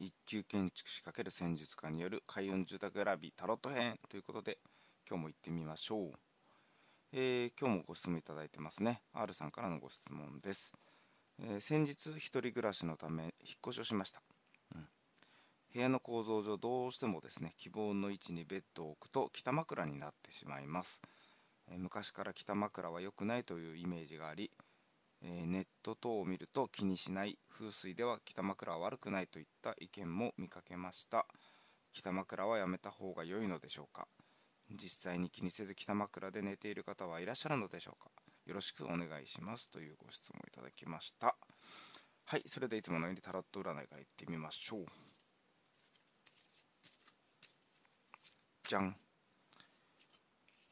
一級建築士×戦術家による開運住宅選びタロット編ということで今日も行ってみましょう、えー、今日もご質問いただいてますね。R さんからのご質問です、えー、先日一人暮らしのため引っ越しをしました、うん、部屋の構造上どうしてもですね希望の位置にベッドを置くと北枕になってしまいます、えー、昔から北枕は良くないというイメージがありえネット等を見ると気にしない風水では北枕は悪くないといった意見も見かけました。北枕はやめた方が良いのでしょうか？実際に気にせず北枕で寝ている方はいらっしゃるのでしょうか？よろしくお願いしますというご質問いただきました。はいそれでいつものようにタロット占いからいってみましょう。じゃん。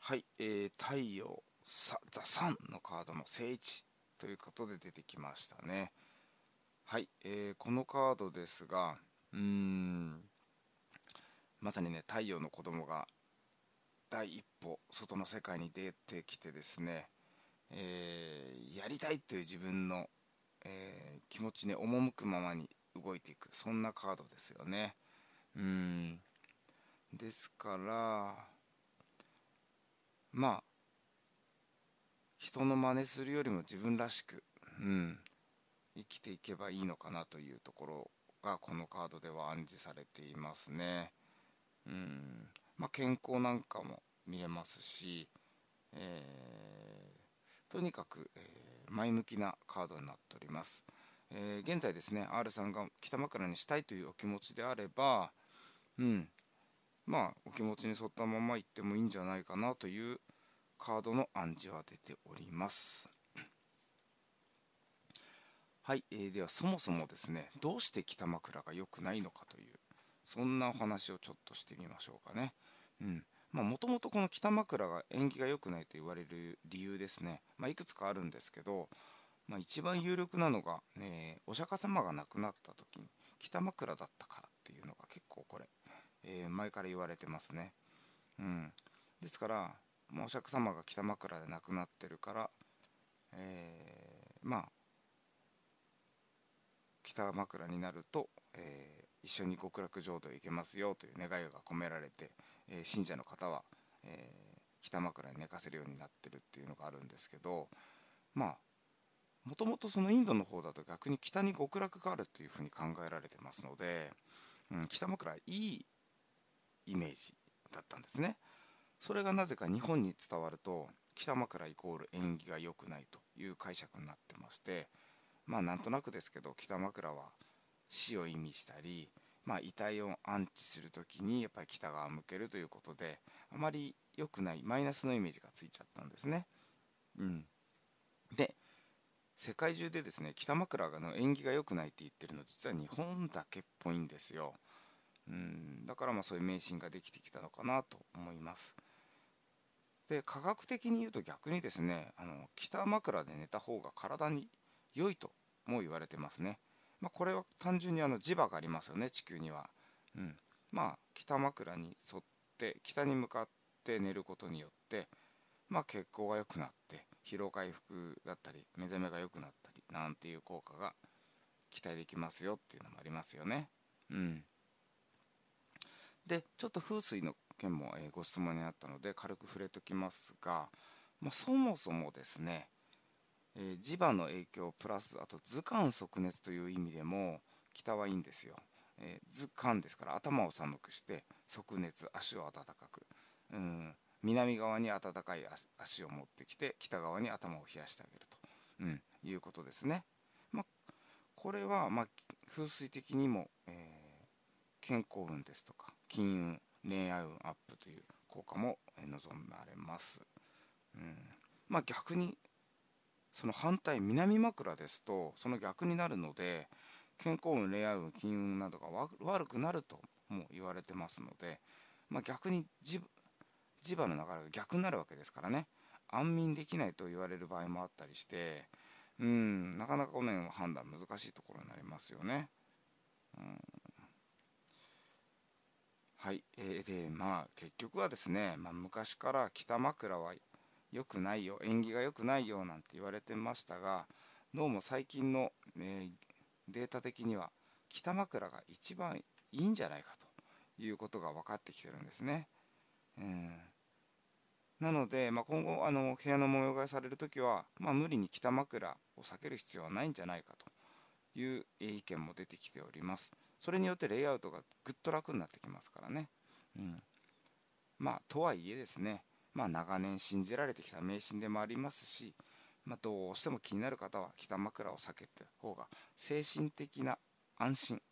はい、えー、太陽さザ・サンのカードの聖地。ということで出てきましたね。はい、えー、このカードですがうーんまさにね太陽の子供が第一歩外の世界に出てきてですね、えー、やりたいという自分の、えー、気持ちに赴くままに動いていくそんなカードですよね。うんですからまあ人の真似するよりも自分らしく、うん、生きていけばいいのかなというところがこのカードでは暗示されていますね。うんまあ、健康なんかも見れますし、えー、とにかく、えー、前向きなカードになっております。えー、現在ですね R さんが北枕にしたいというお気持ちであれば、うん、まあお気持ちに沿ったまま行ってもいいんじゃないかなというカードの暗示は出ております。はい、えー、ではそもそもですねどうして北枕が良くないのかというそんなお話をちょっとしてみましょうかね。うん。まあもともとこの北枕が縁起が良くないと言われる理由ですね、まあ、いくつかあるんですけど、まあ、一番有力なのが、えー、お釈迦様が亡くなった時に北枕だったからっていうのが結構これ、えー、前から言われてますね。うん。ですからまあ、お釈迦様が北枕で亡くなってるから、えー、まあ北枕になると、えー、一緒に極楽浄土へ行けますよという願いが込められて、えー、信者の方は、えー、北枕に寝かせるようになってるっていうのがあるんですけどまあもともとそのインドの方だと逆に北に極楽があるというふうに考えられてますので、うん、北枕いいイメージだったんですね。それがなぜか日本に伝わると北枕イコール縁起が良くないという解釈になってましてまあなんとなくですけど北枕は死を意味したり、まあ、遺体を安置する時にやっぱり北側向けるということであまり良くないマイナスのイメージがついちゃったんですね。うん、で世界中でですね北枕の縁起が良くないって言ってるの実は日本だけっぽいんですよ。うん、だからまあそういう迷信ができてきたのかなと思います。で科学的に言うと逆にですねあの北枕で寝た方が体に良いとも言われてますね。まあ、これは単純にあの磁場がありますよね地球には。うん、まあ北枕に沿って北に向かって寝ることによって、まあ、血行が良くなって疲労回復だったり目覚めが良くなったりなんていう効果が期待できますよっていうのもありますよね。うん、でちょっと風水の件も、えご質問にあったので軽く触れときますが、まあ、そもそもですね、えー、磁場の影響プラスあと図鑑即熱という意味でも北はいいんですよ、えー、図鑑ですから頭を寒くして即熱足を温かく。うん南側に暖かい足を持ってきて北側に頭を冷やしてあげると、うん、いうことですね。まあ、これは、まあ、風水的にも、えー、健康運ですとか金運恋愛運アップという効果も望まれます。うん、まあ逆にその反対南枕ですとその逆になるので健康運恋愛運金運などが悪くなるとも言われてますので、まあ、逆に磁場の流れが逆になるわけですからね安眠できないと言われる場合もあったりしてうんなかなかこの辺は判断難しいところになりますよね。うんはい、えー、でまあ結局はですね、まあ、昔から北枕は良くないよ縁起が良くないよなんて言われてましたがどうも最近の、えー、データ的には北枕が一番いいんじゃないかということが分かってきてるんですね。うん。なので、まあ、今後あの部屋の模様替えされる時は、まあ、無理に北枕を避ける必要はないんじゃないかという意見も出てきております。それによってレイアウトがぐっと楽になってきますからね、うん、まあとはいえですね、まあ、長年信じられてきた迷信でもありますし、まあ、どうしても気になる方は北枕を避けて方が精神的な安心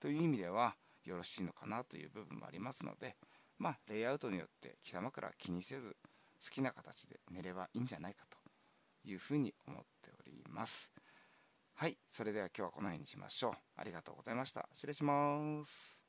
という意味ではよろしいのかなという部分もありますのでまあレイアウトによって北枕は気にせず好きな形で寝ればいいんじゃないかというふうに思っております。はいそれでは今日はこの辺にしましょう。ありがとうございました。失礼します。